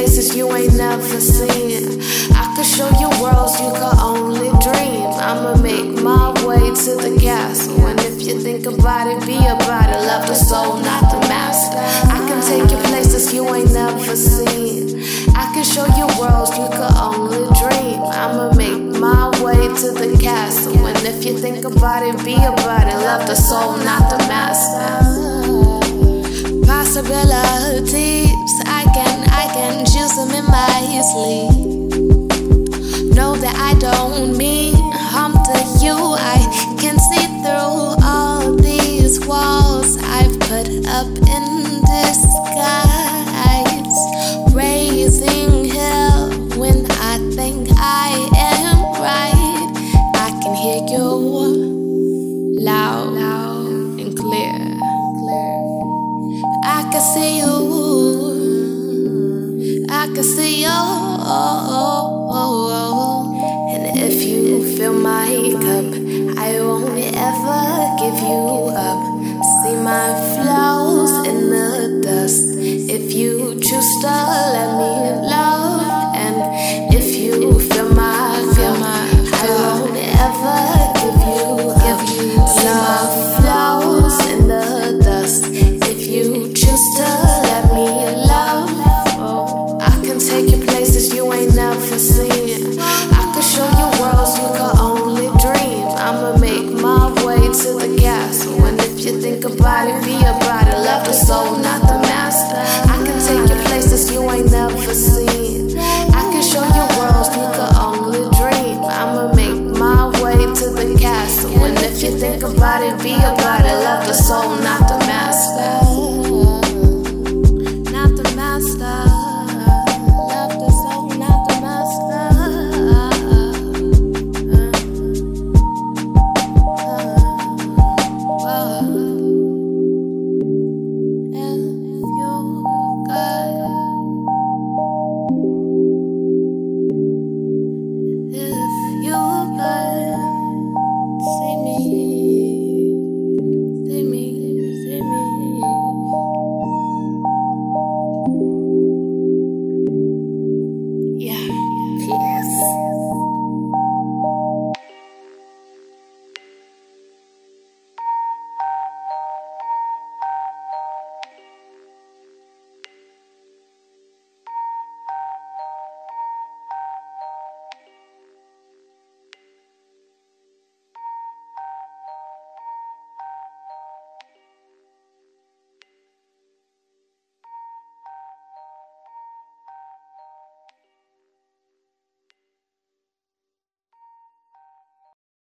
places you ain't never seen. I could show you worlds you could only dream. I'ma make my way to the castle. And if you think about it, be about it. Love the soul, not the master. I can take you places you ain't never seen. I can show you worlds you could only dream. I'ma make my way to the castle. And if you think about it, be about it. Love the soul, not the master. Possibilities, them in my sleep. Know that I don't mean harm to you. I can see through all these walls I've put up in disguise. I can see you. Oh, oh, oh, and if you fill my cup, I won't ever give you up. See my flowers in the dust. If you choose to let me love, and if you fill my cup, I won't ever give you up. See my in the dust. If you choose to. body, be a body, love the soul, not the master. I can take you places you ain't never seen. I can show you worlds you could only dream. I'ma make my way to the castle. And if you think about it, be a body, love the soul, not the master.